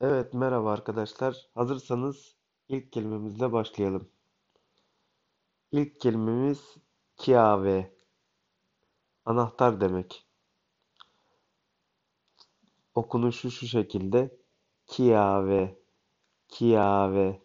Evet, merhaba arkadaşlar. Hazırsanız ilk kelimemizle başlayalım. İlk kelimemiz kiave. Anahtar demek. Okunuşu şu şekilde. Kiave. Kiave.